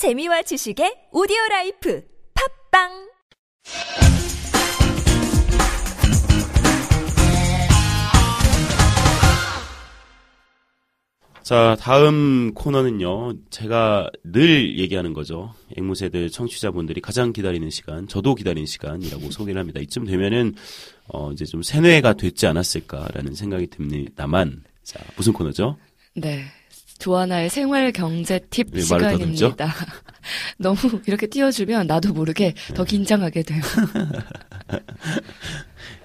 재미와 지식의 오디오 life 팟빵 자, 다음 코너는요, 제가 늘 얘기하는 거죠. 앵무새들 청취자분들이 가장 기다리는 시간, 저도 기다리는 시간이라고 소개를 합니다. 이쯤 되면은, 어, 이제 좀 세뇌가 됐지 않았을까라는 생각이 듭니다만, 자, 무슨 코너죠? 네. 조하나의 생활 경제 팁왜 말을 시간입니다. 너무 이렇게 띄워주면 나도 모르게 네. 더 긴장하게 돼요.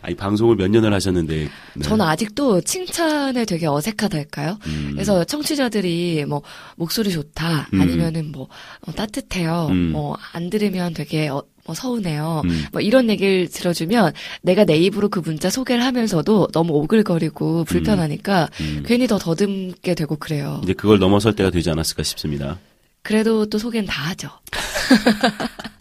아니, 방송을 몇 년을 하셨는데, 네. 저는 아직도 칭찬에 되게 어색하달까요? 음, 그래서 청취자들이 뭐 목소리 좋다 음. 아니면은 뭐 어, 따뜻해요. 음. 뭐안 들으면 되게 어, 뭐 서운해요. 음. 뭐 이런 얘기를 들어주면 내가 내 입으로 그 문자 소개를 하면서도 너무 오글거리고 불편하니까 음. 괜히 더 더듬게 되고 그래요. 이제 그걸 넘어설 때가 되지 않았을까 싶습니다. 그래도 또 소개는 다 하죠.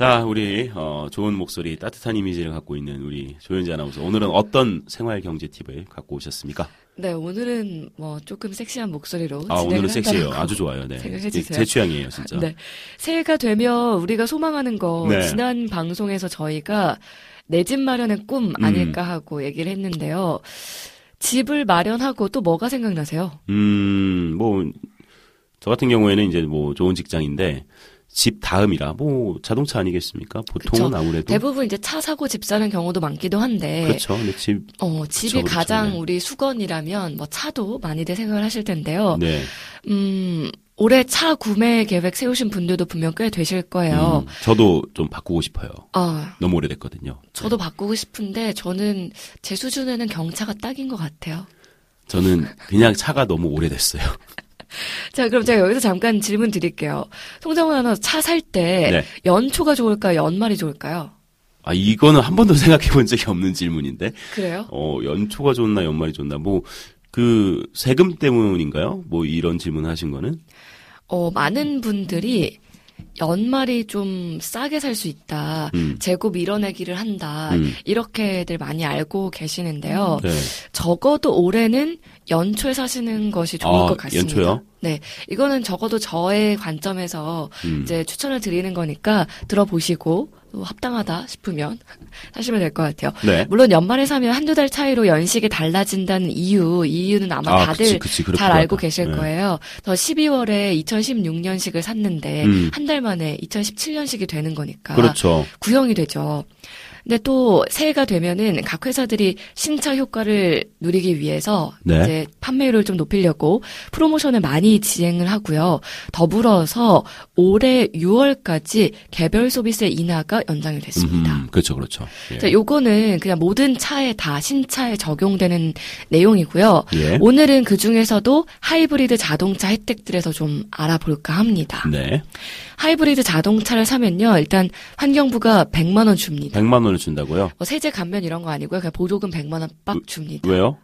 자, 우리, 어, 좋은 목소리, 따뜻한 이미지를 갖고 있는 우리 조현지 아나운서. 오늘은 어떤 생활 경제 팁을 갖고 오셨습니까? 네, 오늘은 뭐 조금 섹시한 목소리로 아, 오늘은 섹시해요. 아주 좋아요. 네. 주세요. 제 취향이에요, 진짜. 네. 새해가 되면 우리가 소망하는 거 네. 지난 방송에서 저희가 내 집 마련의 꿈 음. 아닐까 하고 얘기를 했는데요. 집을 마련하고 또 뭐가 생각나세요? 음, 뭐, 저 같은 경우에는 이제 뭐 좋은 직장인데, 집 다음이라, 뭐, 자동차 아니겠습니까? 보통은 그쵸. 아무래도. 대부분 이제 차 사고 집 사는 경우도 많기도 한데 그렇죠. 근데 집, 어, 집이 그쵸, 그쵸. 가장 네. 우리 수건이라면 뭐 차도 많이들 생각을 하실 텐데요. 네. 음, 올해 차 구매 계획 세우신 분들도 분명 꽤 되실 거예요. 음, 저도 좀 바꾸고 싶어요. 아, 너무 오래됐거든요. 저도 바꾸고 싶은데 저는 제 수준에는 경차가 딱인 것 같아요. 저는 그냥 차가 너무 오래됐어요. 자, 그럼 제가 여기서 잠깐 질문 드릴게요. 송정훈 아나운서 차살 때 네. 연초가 좋을까요? 연말이 좋을까요? 아, 이거는 한 번도 생각해 본 적이 없는 질문인데. 그래요? 어, 연초가 좋나, 연말이 좋나. 뭐, 그, 세금 때문인가요? 뭐, 이런 질문 하신 거는? 어, 많은 분들이 연말이 좀 싸게 살 수 있다. 음. 재고 밀어내기를 한다. 음. 이렇게들 많이 알고 계시는데요. 네. 적어도 올해는 연초에 사시는 것이 좋을 아, 것 같습니다. 연초요? 네. 이거는 적어도 저의 관점에서 음. 이제 추천을 드리는 거니까 들어보시고 또 합당하다 싶으면 사시면 될 것 같아요. 네. 물론 연말에 사면 한두 달 차이로 연식이 달라진다는 이유, 이 이유는 아마 아, 다들 그치, 그치, 잘것 알고. 계실 네. 거예요. 저 12월에 2016년식을 샀는데 음. 한달 만에 2017년식이 되는 거니까 그렇죠. 구형이 되죠. 근데 또 새해가 되면은 각 회사들이 신차 효과를 누리기 위해서 네. 이제 판매율을 좀 높이려고 프로모션을 많이 진행을 하고요. 더불어서 올해 6월까지 개별 소비세 인하가 연장이 됐습니다. 음, 그렇죠, 그렇죠. 예. 자, 요거는 그냥 모든 차에 다 신차에 적용되는 내용이고요. 예. 오늘은 그 중에서도 하이브리드 자동차 혜택들에서 좀 알아볼까 합니다. 네. 하이브리드 자동차를 사면요, 일단 환경부가 100만 원 줍니다. 100만 원을 준다고요? 뭐 세제 감면 이런 거 아니고요, 그냥 보조금 100만 원 빡 줍니다. 왜요?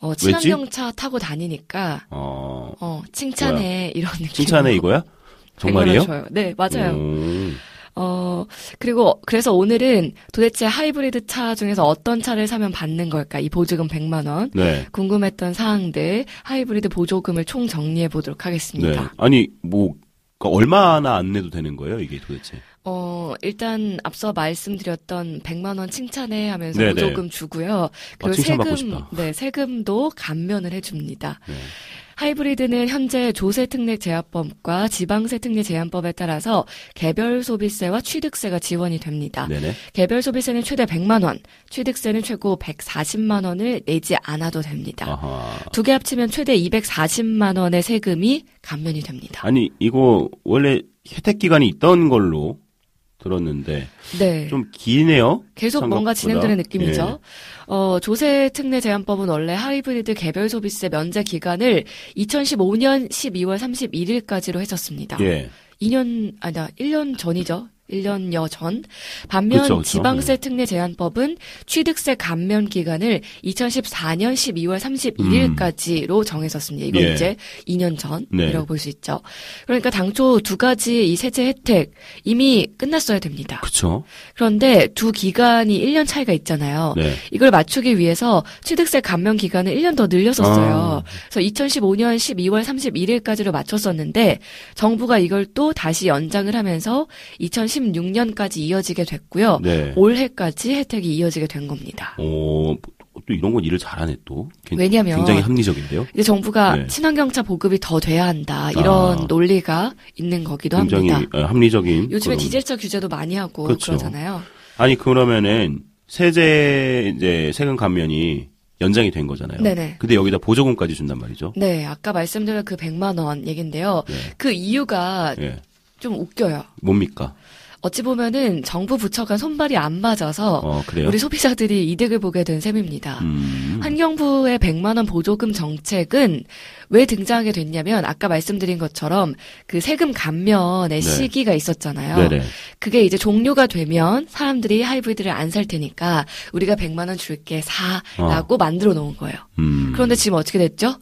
어, 친환경 차 타고 다니니까 어, 어 칭찬해 이런 느낌. 칭찬해 이거야? 정말이에요? 네, 맞아요. 음, 어, 그리고 그래서 오늘은 도대체 하이브리드 차 중에서 어떤 차를 사면 받는 걸까? 이 보조금 100만 원. 네. 궁금했던 사항들 하이브리드 보조금을 총 정리해 보도록 네. 하겠습니다. 아니, 뭐, 그러니까 얼마나 안 내도 되는 거예요, 이게 도대체? 어, 일단 앞서 말씀드렸던 100만 원 칭찬해 하면서 네네. 보조금 주고요. 그리고 아, 세금. 네, 세금도 감면을 해 줍니다. 네. 하이브리드는 현재 조세 특례 제한법과 지방세 특례 제한법에 따라서 개별 소비세와 취득세가 지원이 됩니다. 네네. 개별 소비세는 최대 100만 원, 취득세는 최고 140만 원을 내지 않아도 됩니다. 두 개 합치면 최대 240만 원의 세금이 감면이 됩니다. 아니, 이거 원래 혜택 기간이 있던 걸로 들었는데, 네. 좀 기네요? 계속 뭔가 생각보다. 진행되는 느낌이죠. 예. 어, 조세 특례 제한법은 원래 하이브리드 개별 소비세 면제 기간을 2015년 12월 31일까지로 했었습니다. 예. 2년, 아니다, 1년 전이죠. 1년여 전. 반면 그쵸, 그쵸. 지방세 특례 제한법은 취득세 감면 기간을 2014년 12월 31일까지로 정했었습니다. 이건 예. 이제 2년 전이라고 네. 볼수 있죠. 그러니까 당초 두 가지 이 세제 혜택 이미 끝났어야 됩니다. 그쵸. 그런데 두 기간이 1년 차이가 있잖아요. 네. 이걸 맞추기 위해서 취득세 감면 기간을 1년 더 늘렸었어요. 아. 그래서 2015년 12월 31일까지로 맞췄었는데 정부가 이걸 또 다시 연장을 하면서 2016년까지 이어지게 됐고요. 네. 올해까지 혜택이 이어지게 된 겁니다. 어, 또 이런 건 일을 잘하네 또. 굉- 왜냐면 굉장히 합리적인데요. 이제 정부가 네. 친환경차 보급이 더 돼야 한다 이런 아. 논리가 있는 거기도 굉장히 합니다. 어, 합리적인. 요즘에 그런- 디젤차 규제도 많이 하고 그렇죠. 그러잖아요 아니 그러면은 세제 이제 세금 감면이 연장이 된 거잖아요. 네네. 근데 여기다 보조금까지 준단 말이죠. 네, 아까 말씀드린 그 100만 원 얘긴데요. 네. 그 이유가 예. 좀 웃겨요. 뭡니까? 어찌 보면은 정부 부처가 손발이 안 맞아서 어? 우리 소비자들이 이득을 보게 된 셈입니다. 음. 환경부의 100만 원 보조금 정책은 왜 등장하게 됐냐면 아까 말씀드린 것처럼 그 세금 감면의 네. 시기가 있었잖아요. 네네. 그게 이제 종료가 되면 사람들이 하이브리드를 안 살 테니까 우리가 100만 원 줄게 사라고 만들어 놓은 거예요. 음. 그런데 지금 어떻게 됐죠?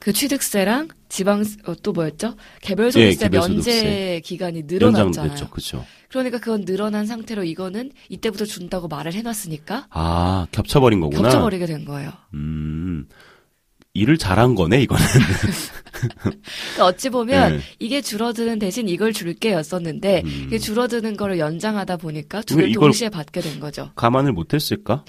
그 취득세랑 지방 어, 또 뭐였죠? 개별 소득세 예, 개별소득세. 면제 기간이 늘어났잖아요. 연장됐죠. 그렇죠. 그러니까 그건 늘어난 상태로 이거는 이때부터 준다고 말을 해놨으니까 아, 겹쳐버린 거구나. 겹쳐버리게 된 거예요. 음. 일을 잘한 거네, 이거는. 그러니까 어찌 보면 네. 이게 줄어드는 대신 이걸 줄게였었는데 음. 이게 줄어드는 거를 연장하다 보니까 이걸- 동시에 받게 된 거죠. 감안을 못했을까?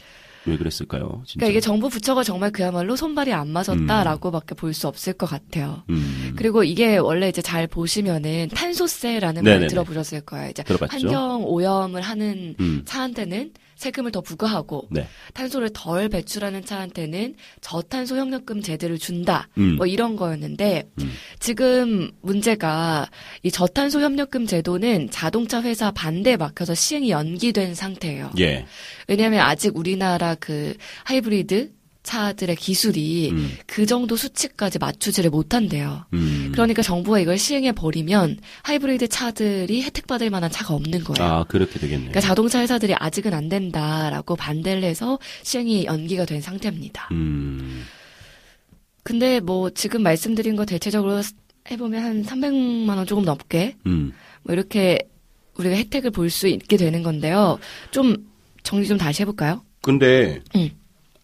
왜 그랬을까요? 진짜. 그러니까 이게 정부 부처가 정말 그야말로 손발이 안 맞았다라고밖에 볼 수 없을 것 같아요. 음. 그리고 이게 원래 이제 잘 보시면은 탄소세라는. 말 들어보셨을 거예요. 이제 들어봤죠. 환경 오염을 하는 음. 차한테는 세금을 더 부과하고 네. 탄소를 덜 배출하는 차한테는 저탄소 협력금 제도를 준다. 음. 뭐 이런 거였는데 음. 지금 문제가 이 저탄소 협력금 제도는 자동차 회사 반대에 막혀서 시행이 연기된 상태예요. 예. 왜냐하면 아직 우리나라 그 하이브리드 차들의 기술이 음. 그 정도 수치까지 맞추지를 못한대요. 음. 그러니까 정부가 이걸 시행해 버리면 하이브리드 차들이 혜택받을 만한 차가 없는 거예요. 아, 그렇게 되겠네. 그러니까 자동차 회사들이 아직은 안 된다라고 반대를 해서 시행이 연기가 된 상태입니다. 음. 근데 뭐 지금 말씀드린 거 대체적으로 해보면 한 300만 원 조금 넘게 음. 뭐 이렇게 우리가 혜택을 볼 수 있게 되는 건데요. 좀 정리 좀 다시 해볼까요? 근데 응.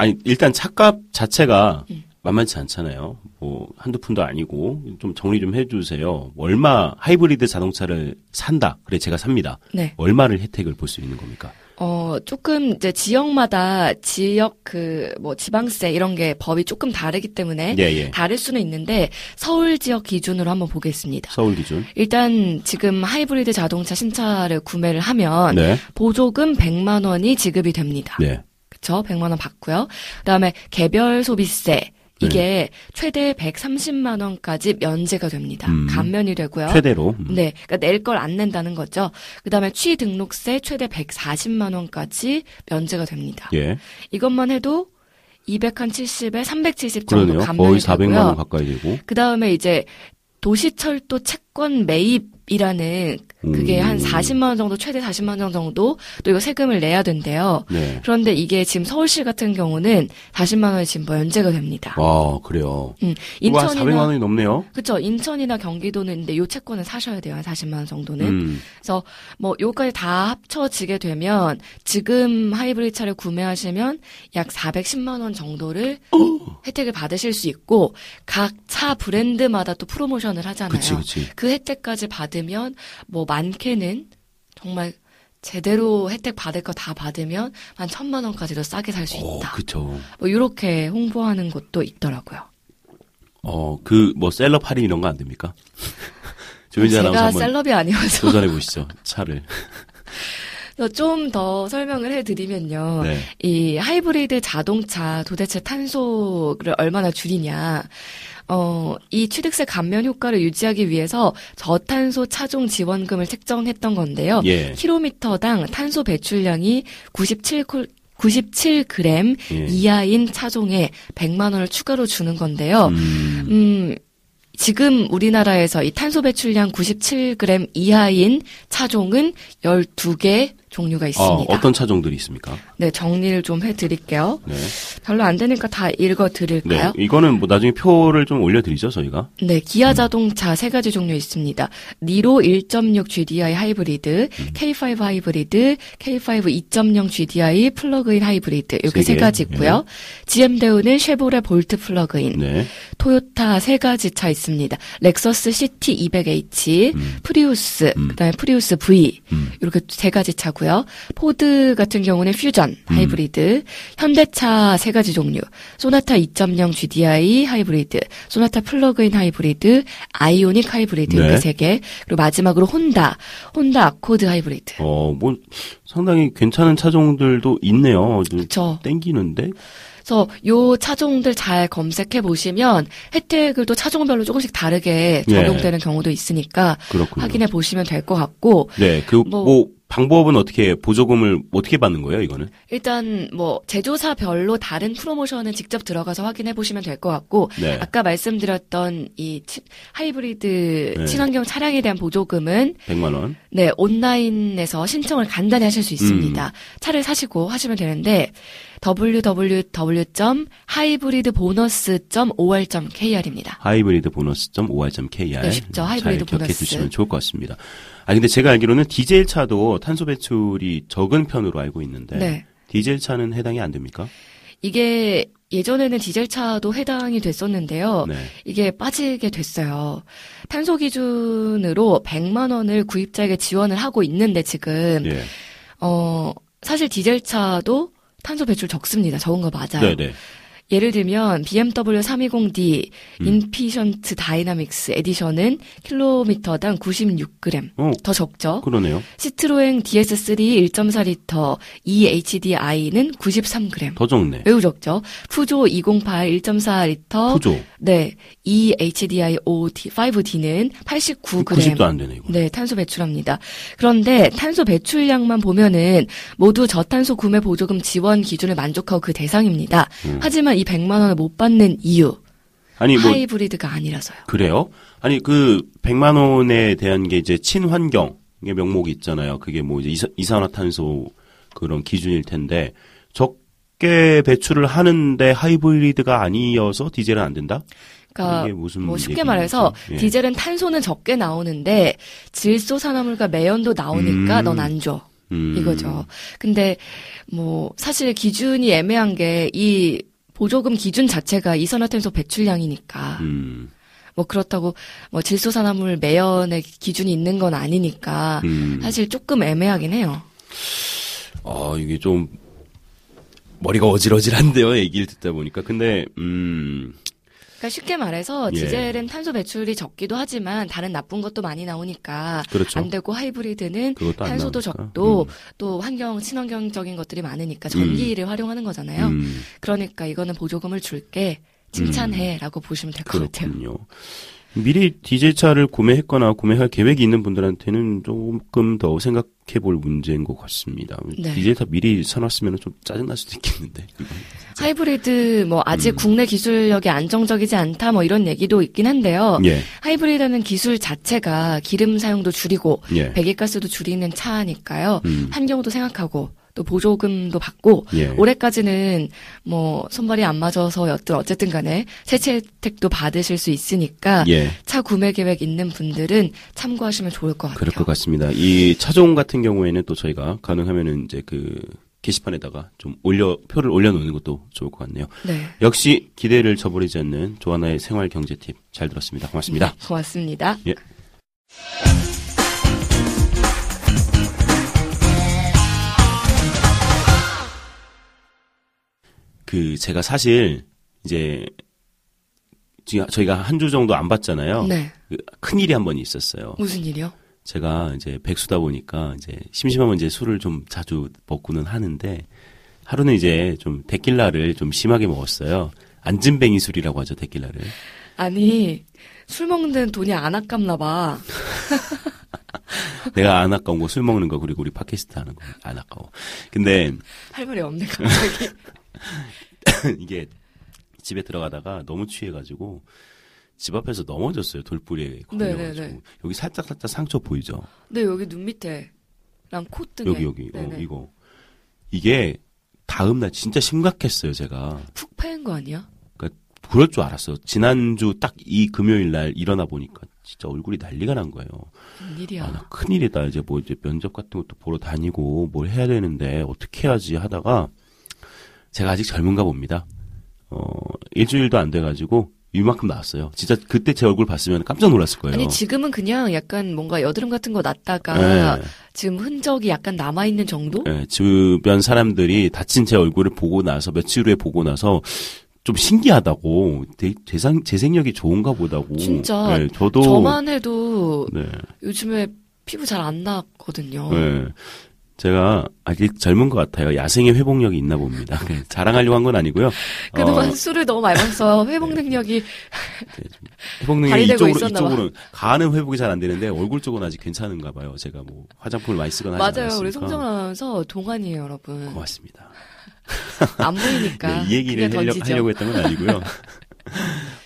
아니 일단 차값 자체가 응. 만만치 않잖아요. 뭐 한두 푼도 아니고 좀 정리 좀 해주세요. 얼마 하이브리드 자동차를 산다. 그래 제가 삽니다. 네. 얼마를 혜택을 볼 수 있는 겁니까? 어, 조금 이제 지역마다 지역 그 뭐 지방세 이런 게 법이 조금 다르기 때문에 예, 예. 다를 수는 있는데 서울 지역 기준으로 한번 보겠습니다. 서울 기준. 일단 지금 하이브리드 자동차 신차를 구매를 하면 네. 보조금 100만 원이 지급이 됩니다. 네. 그쵸? 100만 원 받고요. 그다음에 개별 소비세 네. 이게 최대 130만 원까지 면제가 됩니다. 음. 감면이 되고요. 최대로. 음. 네, 그러니까 낼 걸 안 낸다는 거죠. 그다음에 취등록세 최대 140만 원까지 면제가 됩니다. 예. 이것만 해도 270에 370 정도 그러네요. 감면이 거의 400만 원 되고요. 가까이 되고. 그다음에 이제 도시철도 채권 매입이라는 그게 음. 한 40만 원 정도 최대 40만 원 정도 또 이거 세금을 내야 된대요. 네. 그런데 이게 지금 서울시 같은 경우는 40만 원이 지금 면제가 됩니다. 와 그래요. 음, 한 400만 인천이나 원이 넘네요. 그쵸 인천이나 경기도는 근데 요 채권을 사셔야 돼요. 한 40만 원 정도는. 음. 그래서 뭐 요까지 다 합쳐지게 되면 지금 하이브리드 차를 구매하시면 약 410만 원 정도를 혜택을 받으실 수 있고 각 차 브랜드마다 또 프로모션을 하잖아요. 그치 그치. 그 혜택까지 받으면 뭐 많게는 정말 제대로 혜택 받을 거 다 받으면 한 천만 원까지도 싸게 살수어 있다. 그쵸. 뭐 이렇게 홍보하는 곳도 있더라고요. 어 그 뭐 셀럽 할인 이런 거 안 됩니까? 아나운서 제가 셀럽이 아니어서 도전해 보시죠. 차를. 좀 더 설명을 해드리면요. 네. 이 하이브리드 자동차 도대체 탄소를 얼마나 줄이냐. 어, 이 취득세 감면 효과를 유지하기 위해서 저탄소 차종 지원금을 책정했던 건데요. 예. 킬로미터당 탄소 배출량이 97 97g 예. 이하인 차종에 100만 원을 추가로 주는 건데요. 음. 음, 지금 우리나라에서 이 탄소 배출량 97g 이하인 차종은 12개 종류가 어, 있습니다. 어떤 차종들이 있습니까? 네, 정리를 좀 해드릴게요. 네. 별로 안 되니까 다 네. 읽어드릴까요? 이거는 뭐 나중에 표를 좀 올려드리죠, 저희가. 네, 기아 자동차 세 가지 종류 있습니다. 니로 1.6 GDI 하이브리드, 음. K5 하이브리드, K5 2.0 GDI 플러그인 하이브리드 이렇게 세세 개. 가지 있고요. GM 대우는 쉐보레 볼트 플러그인, 네. 토요타 세 가지 차 있습니다. 렉서스 CT 200H, 프리우스, 음. 그다음에 프리우스 V 음. 이렇게 세 가지 차고요. 포드 같은 경우는 퓨전 음. 하이브리드, 현대차 세 가지 종류, 소나타 2.0 GDI 하이브리드, 소나타 플러그인 하이브리드, 아이오닉 하이브리드 네. 이렇게 세 개, 그리고 마지막으로 혼다, 혼다 아코드 하이브리드. 어, 뭐, 상당히 괜찮은 차종들도 있네요. 좀 그렇죠. 땡기는데? 그래서 요 차종들 잘 검색해 보시면 혜택을 또 차종별로 조금씩 다르게 예. 적용되는 경우도 있으니까 그렇군요. 확인해 보시면 될 것 같고 네, 그, 뭐- 뭐, 방법은 어떻게, 보조금을 어떻게 받는 거예요, 이거는? 일단 뭐 제조사별로 다른 프로모션은 직접 들어가서 확인해 보시면 될 것 같고 네. 아까 말씀드렸던 이 치- 하이브리드 네. 친환경 차량에 대한 보조금은 100만 원. 네 온라인에서 신청을 간단히 하실 수 있습니다. 음. 차를 사시고 하시면 되는데 www.hybridbonus.or.kr입니다. 하이브리드 보너스.or.kr. 네, 쉽죠. 하이브리드 잘 기억해. 두시면 좋을 것 같습니다. 아, 근데 제가 알기로는 디젤 차도 탄소 배출이 적은 편으로 알고 있는데. 네. 디젤 차는 해당이 안 됩니까? 이게 예전에는 디젤 차도 해당이 됐었는데요. 네. 이게 빠지게 됐어요. 탄소 기준으로 100만 원을 구입자에게 지원을 하고 있는데 지금 예. 어 사실 디젤 차도 탄소 배출 적습니다. 적은 거 맞아요. 네네. 예를 들면 BMW 320d 음. Efficient Dynamics Edition은 킬로미터당 96g 어, 더 적죠. 그러네요. 시트로엥 DS3 1.4리터 EHDI는 93g 더 적네. 매우 적죠. 푸조 208 1.4리터 푸조. 네, EHDI 5D, 5D는 89g. 90도 안 되네, 이거. 네, 탄소 배출합니다. 그런데 탄소 배출량만 보면은 모두 저탄소 구매 보조금 지원 기준을 만족하고 그 대상입니다. 음. 하지만 이 100만 원을 못 받는 이유, 아니, 뭐, 하이브리드가 아니라서요. 그래요? 아니 그 100만 원에 대한 게 이제 친환경 의 명목이 있잖아요. 그게 뭐 이제 이산화탄소 그런 기준일 텐데 적게 배출을 하는데 하이브리드가 아니어서 디젤은 안 된다? 그러니까 뭐 쉽게 얘기인지. 말해서 예. 디젤은 탄소는 적게 나오는데 질소 산화물과 매연도 나오니까 음. 넌안 줘. 음. 이거죠. 근데 뭐 사실 기준이 애매한 게 이 보조금 기준 자체가 이산화탄소 배출량이니까 음. 뭐 그렇다고 뭐 질소산화물 매연의 기준이 있는 건 아니니까 음. 사실 조금 애매하긴 해요. 아 이게 좀 머리가 어질어질한데요. 얘기를 듣다 보니까 근데 음. 그러니까 쉽게 말해서 예. 디젤은 탄소 배출이 적기도 하지만 다른 나쁜 것도 많이 나오니까 그렇죠. 안 되고 하이브리드는 탄소도. 적고 음. 또 환경 친환경적인 것들이 많으니까 전기를 활용하는 거잖아요. 음. 그러니까 이거는 보조금을 줄게 칭찬해라고 보시면 될 것 같아요. 미리 디젤 차를 구매했거나 구매할 계획이 있는 분들한테는 조금 더 생각해 볼 문제인 것 같습니다. 네. 디젤 차 미리 사놨으면 좀 짜증날 수도 있겠는데. 하이브리드 뭐 아직 음. 국내 기술력이 안정적이지 않다 뭐 이런 얘기도 있긴 한데요. 예, 하이브리드는 기술 자체가 기름 사용도 줄이고 예. 배기가스도 줄이는 차니까요. 음. 환경도 생각하고 또 보조금도 받고 예. 올해까지는 뭐 손발이 안 맞아서 여튼 어쨌든 간에 세채 혜택도 받으실 수 있으니까 예, 차 구매 계획 있는 분들은 참고하시면 좋을 것 같아요. 그럴 것 같습니다. 이 차종 같은 경우에는 또 저희가 가능하면은 이제 그 게시판에다가 좀 올려 표를 올려놓는 것도 좋을 것 같네요. 네. 역시 기대를 저버리지 않는 조하나의 생활 경제 팁 잘 들었습니다. 고맙습니다. 고맙습니다. 예. 그 제가 사실 이제 저희가 한 주 정도 안 봤잖아요. 네. 큰 일이 한 번 있었어요. 무슨 일이요? 제가 이제 백수다 보니까 이제 심심하면 이제 술을 좀 자주 먹고는 하는데 하루는 이제 좀 데킬라를 좀 심하게 먹었어요. 안진뱅이 술이라고 하죠, 데킬라를. 아니 술 먹는 데는 돈이 안 아깝나 봐. 내가 안 아까운 거 술 먹는 거 그리고 우리 팟캐스트 하는 거 안 아까워. 근데 할 말이 없네 갑자기. 이게 집에 들어가다가 너무 취해가지고 집 앞에서 넘어졌어요. 돌뿌리에 걸려가지고. 네네네. 여기 살짝 살짝 상처 보이죠? 네, 여기 눈 밑에랑 콧등에. 여기 여기 어. 이거 이게 다음 날 진짜 심각했어요. 제가 푹 패인 거 아니야? 그럴 줄 알았어요. 지난주 딱 이 금요일 날 일어나 보니까 진짜 얼굴이 난리가 난 거예요. 웬일이야. 아, 나 큰일이다. 이제 뭐 이제 면접 같은 것도 보러 다니고 뭘 해야 되는데 어떻게 해야지 하다가 제가 아직 젊은가 봅니다. 어, 일주일도 안 돼가지고 이만큼 나왔어요. 진짜 그때 제 얼굴 봤으면 깜짝 놀랐을 거예요. 아니 지금은 그냥 약간 뭔가 여드름 같은 거 났다가 네. 지금 흔적이 약간 남아 있는 정도? 예, 주변 사람들이 다친 제 얼굴을 보고 나서 며칠 후에 보고 나서 좀 신기하다고 되- 재상, 재생력이 좋은가 보다고. 진짜 예, 저도 저만 해도 네, 요즘에 피부 잘안 났거든요. 예. 제가 아직 젊은 것 같아요. 야생의 회복력이 있나 봅니다. 네, 자랑하려고 한 건 아니고요. 그동안 어, 술을 너무 많이 마셔서 회복 능력이 회복 능력이 이쪽으로. 이쪽으로 가는 회복이 잘 안 되는데 얼굴 쪽은 아직 괜찮은가 봐요. 제가 뭐 화장품을 많이 쓰거나 하지 맞아요. 우리 않았으니까. 송정은 아나운서 동안이에요, 여러분. 고맙습니다. 안 보이니까. 네, 이 얘기를 하려. 하려고 했던 건 아니고요.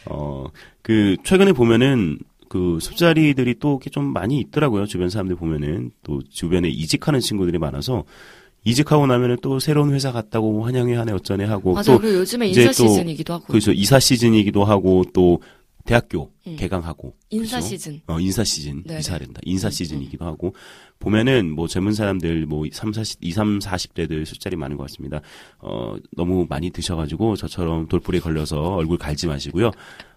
어, 그, 최근에 보면은, 그, 술자리들이 또 이렇게 좀 많이 있더라고요. 주변 사람들 보면은. 또, 주변에 이직하는 친구들이 많아서, 이직하고 나면은 또 새로운 회사 갔다고 환영회 하네 어쩌네 하고, 맞아요. 또, 요즘에 이제 인사 또 시즌이기도 하고. 그죠. 이사 시즌이기도 하고, 또, 대학교 음. 개강하고. 인사 그죠? 시즌. 어, 인사 시즌. 네네. 이사된다. 인사 시즌이기도 하고. 보면은 뭐 젊은 사람들 뭐 3, 40, 2, 3, 40대들 술자리 많은 것 같습니다. 어, 너무 많이 드셔 가지고 저처럼 돌풀에 걸려서 얼굴 갈지 마시고요.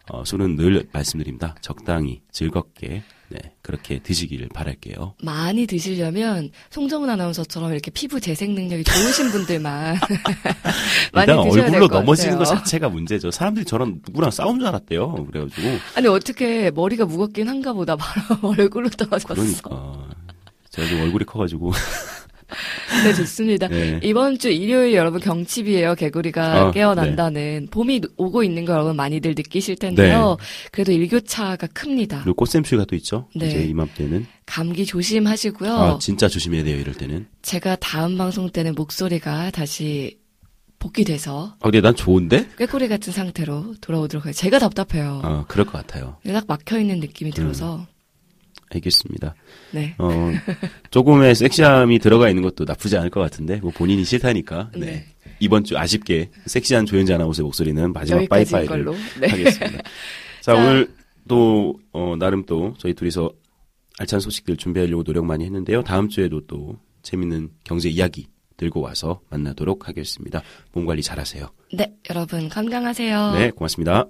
어, 술은 늘 말씀드립니다. 적당히 즐겁게 네, 그렇게 드시기를 바랄게요. 많이 드시려면 송정은 아나운서처럼 이렇게 피부 재생 능력이 좋으신 분들만 많이 일단 드셔야 얼굴로 넘어지는 것. 자체가 문제죠. 사람들이 저랑 누구랑 싸운 줄 알았대요. 그래가지고 아니 어떻게 머리가 무겁긴 한가 보다 바로 얼굴로 떨어졌어. 그러니까 제가 좀 얼굴이 커가지고 네 좋습니다. 네. 이번 주 일요일 여러분 경칩이에요. 개구리가 아, 깨어난다는 봄이 오고 있는 거 여러분 많이들 느끼실 텐데요. 네. 그래도 일교차가 큽니다. 그리고 꽃샘추위가 또 있죠. 네. 이제 이맘때는 감기 조심하시고요. 아 진짜 조심해야 돼요. 이럴 때는. 제가 다음 방송 때는 목소리가 다시 복귀돼서 아 근데 난 좋은데? 꾀꼬리 같은 상태로 돌아오도록 해요. 제가 답답해요. 아 그럴 것 같아요. 딱 막혀 있는 느낌이 들어서 알겠습니다. 네. 어, 조금의 섹시함이 들어가 있는 것도 나쁘지 않을 것 같은데, 뭐 본인이 싫다니까. 네. 네. 이번 주 아쉽게 섹시한 조연자 아나운서의 목소리는 마지막 빠이빠이를. 네. 하겠습니다. 자, 자. 오늘 또, 어, 나름 또 저희 둘이서 알찬 소식들 준비하려고 노력 많이 했는데요. 다음 주에도 또 재밌는 경제 이야기 들고 와서 만나도록 하겠습니다. 몸 관리 잘하세요. 네, 여러분 건강하세요. 네, 고맙습니다.